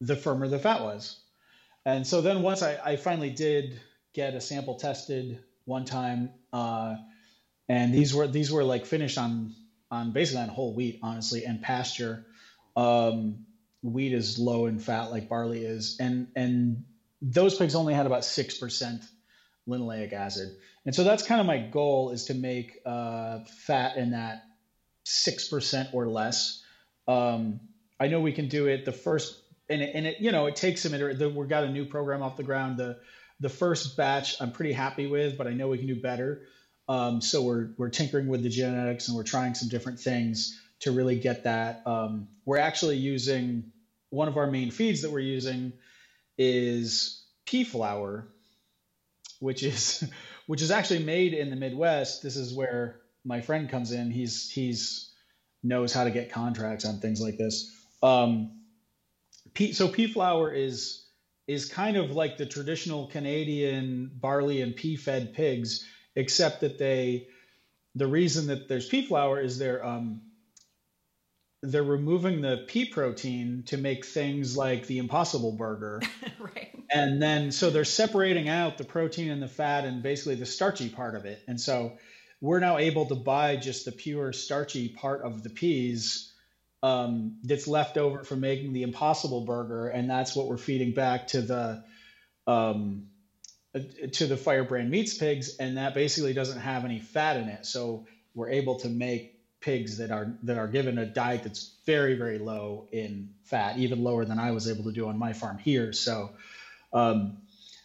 the firmer the fat was. And so then once I, I finally did get a sample tested one time, uh, and these were these were like finished on on basically on whole wheat, honestly, and pasture. Um, wheat is low in fat like barley is, and and those pigs only had about six percent linoleic acid. And so that's kind of my goal is to make uh, fat in that 6% or less. Um, I know we can do it the first, and it, and it you know, it takes some, iter- we've got a new program off the ground. The, the first batch I'm pretty happy with, but I know we can do better. Um, so we're, we're tinkering with the genetics and we're trying some different things to really get that. Um, we're actually using one of our main feeds that we're using is pea flour, which is which is actually made in the Midwest. This is where my friend comes in. He's he's knows how to get contracts on things like this. Um, pea, so pea flour is is kind of like the traditional Canadian barley and pea fed pigs, except that they the reason that there's pea flour is they're um, they're removing the pea protein to make things like the Impossible Burger. right. And then so they're separating out the protein and the fat and basically the starchy part of it. And so we're now able to buy just the pure starchy part of the peas um, that's left over from making the Impossible Burger, and that's what we're feeding back to the um, to the Firebrand Meats pigs, and that basically doesn't have any fat in it. So we're able to make pigs that are that are given a diet that's very very low in fat, even lower than I was able to do on my farm here. So, um,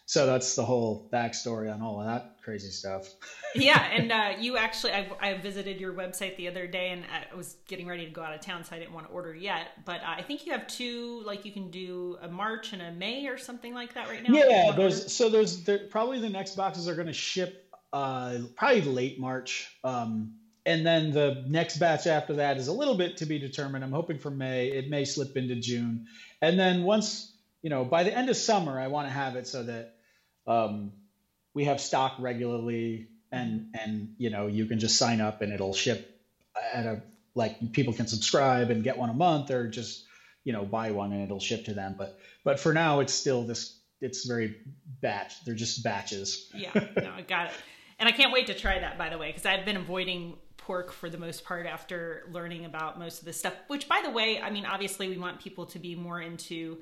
so that's the whole backstory on all of that crazy stuff. yeah, and uh, you actually, I, I, visited your website the other day, and I was getting ready to go out of town, so I didn't want to order yet. But uh, I think you have two, like you can do a March and a May or something like that right now. Yeah, there's so there's there, probably the next boxes are going to ship uh, probably late March. Um, and then the next batch after that is a little bit to be determined. I'm hoping for May. It may slip into June, and then once you know by the end of summer, I want to have it so that um, we have stock regularly, and and you know you can just sign up and it'll ship at a like people can subscribe and get one a month, or just you know buy one and it'll ship to them. But but for now, it's still this it's very batch. They're just batches. Yeah, no, I got it. And I can't wait to try that, by the way, because I've been avoiding pork for the most part after learning about most of this stuff. Which, by the way, I mean, obviously, we want people to be more into,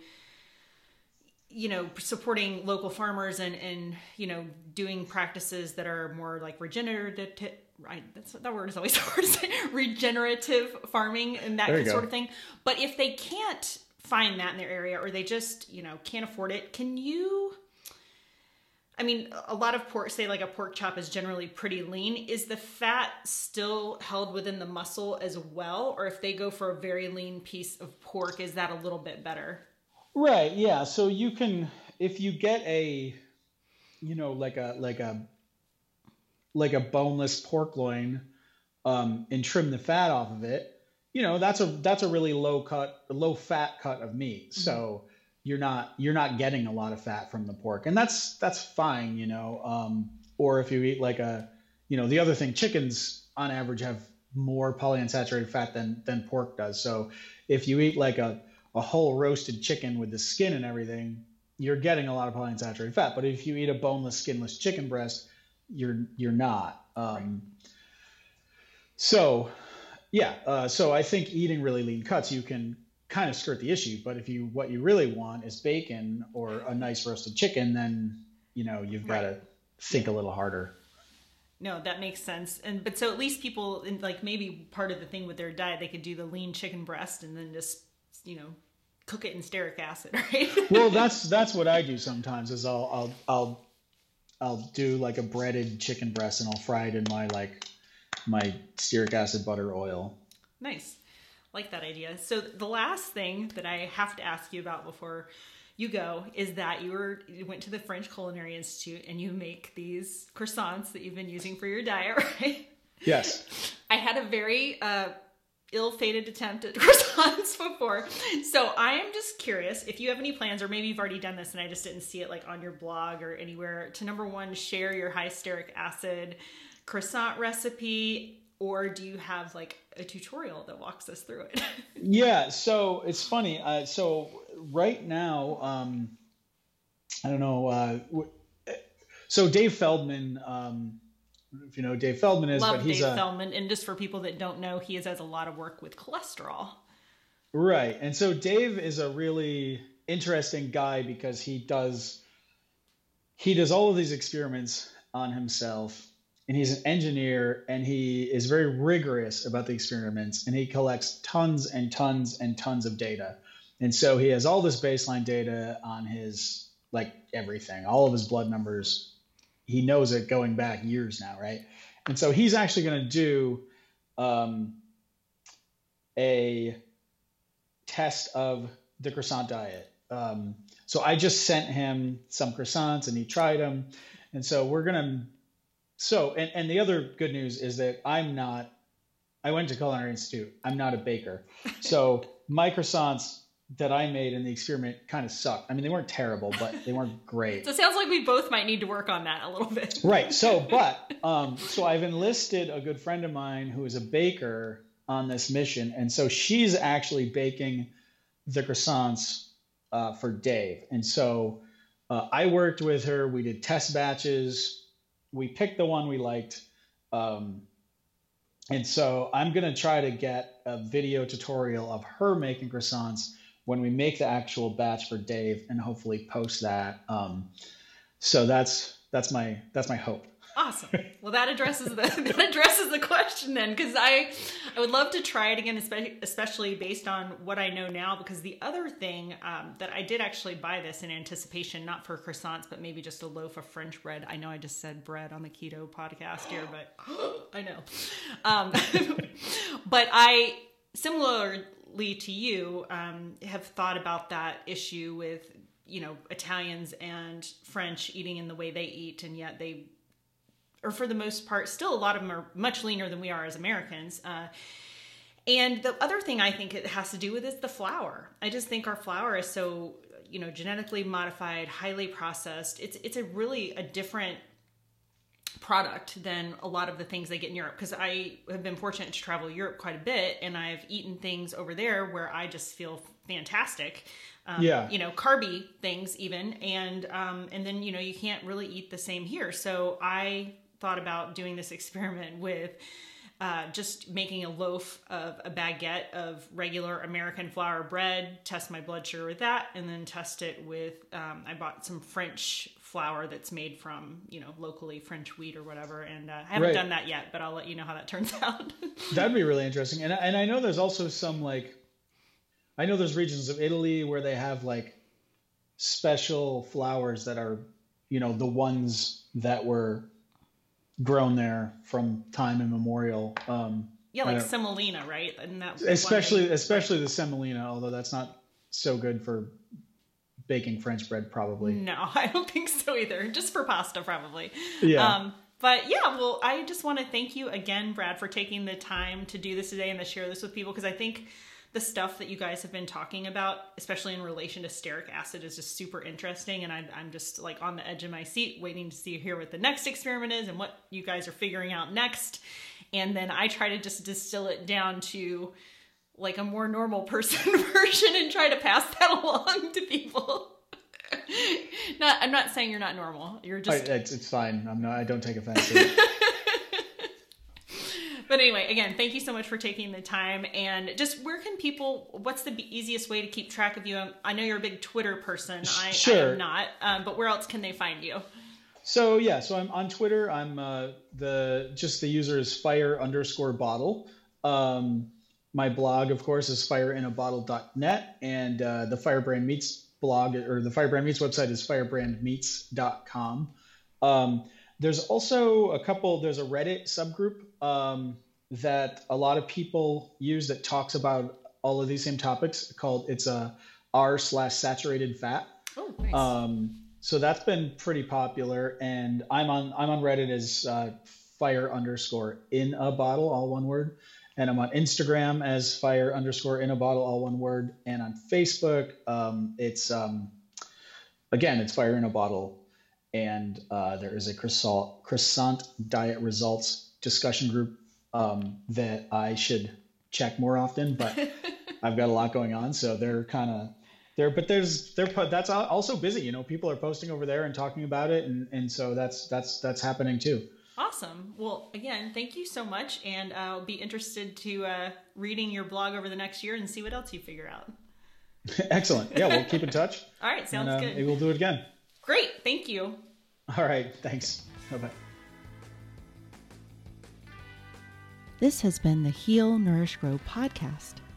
you know, supporting local farmers and and you know doing practices that are more like regenerative. Right, that's that word is always hard to say. Regenerative farming and that sort go. of thing. But if they can't find that in their area or they just you know can't afford it, can you? I mean, a lot of pork, say like a pork chop is generally pretty lean. Is the fat still held within the muscle as well? Or if they go for a very lean piece of pork, is that a little bit better? Right. Yeah. So you can, if you get a, you know, like a, like a, like a boneless pork loin, um, and trim the fat off of it, you know, that's a, that's a really low cut, low fat cut of meat. Mm-hmm. So, you're not you're not getting a lot of fat from the pork, and that's that's fine, you know. Um, or if you eat like a, you know, the other thing, chickens on average have more polyunsaturated fat than than pork does. So if you eat like a a whole roasted chicken with the skin and everything, you're getting a lot of polyunsaturated fat. But if you eat a boneless, skinless chicken breast, you're you're not. Um, so, yeah. Uh, so I think eating really lean cuts, you can kind of skirt the issue. But if you what you really want is bacon or a nice roasted chicken, then you know you've got to think a little harder. No, that makes sense. And but so at least people in like maybe part of the thing with their diet, they could do the lean chicken breast and then just you know cook it in stearic acid, right? well, that's that's what I do sometimes. Is I'll I'll I'll I'll do like a breaded chicken breast and I'll fry it in my like my stearic acid butter oil. Nice like that idea. So the last thing that I have to ask you about before you go is that you were you went to the French Culinary Institute and you make these croissants that you've been using for your diet, right? Yes. I had a very uh, ill-fated attempt at croissants before. So I am just curious if you have any plans, or maybe you've already done this and I just didn't see it like on your blog or anywhere. To number one, share your high acid croissant recipe or do you have like a tutorial that walks us through it? yeah, so it's funny. Uh, so right now, um, I don't know. Uh, so Dave Feldman, um, if you know Dave Feldman is, Love but he's Dave a, Feldman, and just for people that don't know, he does a lot of work with cholesterol. Right, and so Dave is a really interesting guy because he does he does all of these experiments on himself and he's an engineer and he is very rigorous about the experiments and he collects tons and tons and tons of data. And so he has all this baseline data on his like everything all of his blood numbers he knows it going back years now right and so he's actually going to do um, a test of the croissant diet um, so i just sent him some croissants and he tried them and so we're going to so, and, and the other good news is that I'm not, I went to Culinary Institute. I'm not a baker. So, my croissants that I made in the experiment kind of sucked. I mean, they weren't terrible, but they weren't great. so it sounds like we both might need to work on that a little bit. right. So, but, um, so I've enlisted a good friend of mine who is a baker on this mission. And so she's actually baking the croissants uh, for Dave. And so uh, I worked with her. We did test batches we picked the one we liked. Um, and so I'm going to try to get a video tutorial of her making croissants when we make the actual batch for Dave and hopefully post that. Um, so that's that's my that's my hope. Awesome. Well, that addresses the that addresses the question then, because I I would love to try it again, especially based on what I know now. Because the other thing um, that I did actually buy this in anticipation, not for croissants, but maybe just a loaf of French bread. I know I just said bread on the keto podcast here, but I know. Um, but I similarly to you um, have thought about that issue with you know Italians and French eating in the way they eat, and yet they or for the most part, still a lot of them are much leaner than we are as Americans. Uh, and the other thing I think it has to do with is the flour. I just think our flour is so, you know, genetically modified, highly processed. It's it's a really a different product than a lot of the things they get in Europe because I have been fortunate to travel Europe quite a bit and I've eaten things over there where I just feel fantastic. Um, Yeah. You know, carby things even, and um, and then you know you can't really eat the same here. So I thought about doing this experiment with uh, just making a loaf of a baguette of regular American flour bread, test my blood sugar with that, and then test it with. Um, I bought some French flour that's made from you know locally French wheat or whatever, and uh, I haven't Right. done that yet, but I'll let you know how that turns out. That'd be really interesting. And and I know there's also some like I know there's regions of Italy where they have like special flours that are, you know, the ones that were grown there from time immemorial. Um, yeah, like semolina, right? And that especially especially the semolina, although that's not so good for baking French bread probably. No, I don't think so either. Just for pasta, probably. Yeah. Um, but yeah, well, I just want to thank you again, Brad, for taking the time to do this today and to share this with people because I think the stuff that you guys have been talking about, especially in relation to stearic acid, is just super interesting. And I'm, I'm just like on the edge of my seat, waiting to see hear what the next experiment is and what you guys are figuring out next. And then I try to just distill it down to like a more normal person version and try to pass that along to people. not, I'm not saying you're not normal. You're I, just it's, it's fine. I'm not. I don't take offense. To it. But anyway, again, thank you so much for taking the time. And just where can people? What's the easiest way to keep track of you? Um, I know you're a big Twitter person. I, I Sure. am not. Um, but where else can they find you? So yeah, so I'm on Twitter. I'm uh, the just the user is fire underscore bottle. Um, my blog, of course, is fireinabottle.net, and uh, the Firebrand Meats blog or the Firebrand Meats website is firebrandmeats.com. Um, there's also a couple. There's a Reddit subgroup um, that a lot of people use that talks about all of these same topics. Called it's a r slash saturated fat. Oh, nice. Um, so that's been pretty popular, and I'm on I'm on Reddit as uh, fire underscore in a bottle, all one word, and I'm on Instagram as fire underscore in a bottle, all one word, and on Facebook, um, it's um, again it's fire in a bottle, and uh, there is a croissant croissant diet results discussion group um, that I should check more often, but I've got a lot going on, so they're kind of there. But there's they're that's also busy. You know, people are posting over there and talking about it, and and so that's that's that's happening too. Awesome. Well, again, thank you so much, and I'll be interested to uh, reading your blog over the next year and see what else you figure out. Excellent. Yeah, we'll keep in touch. All right, sounds and, uh, good. Maybe we'll do it again. Great, thank you. All right. Thanks. Bye bye. This has been the Heal, Nourish, Grow podcast.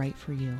right for you.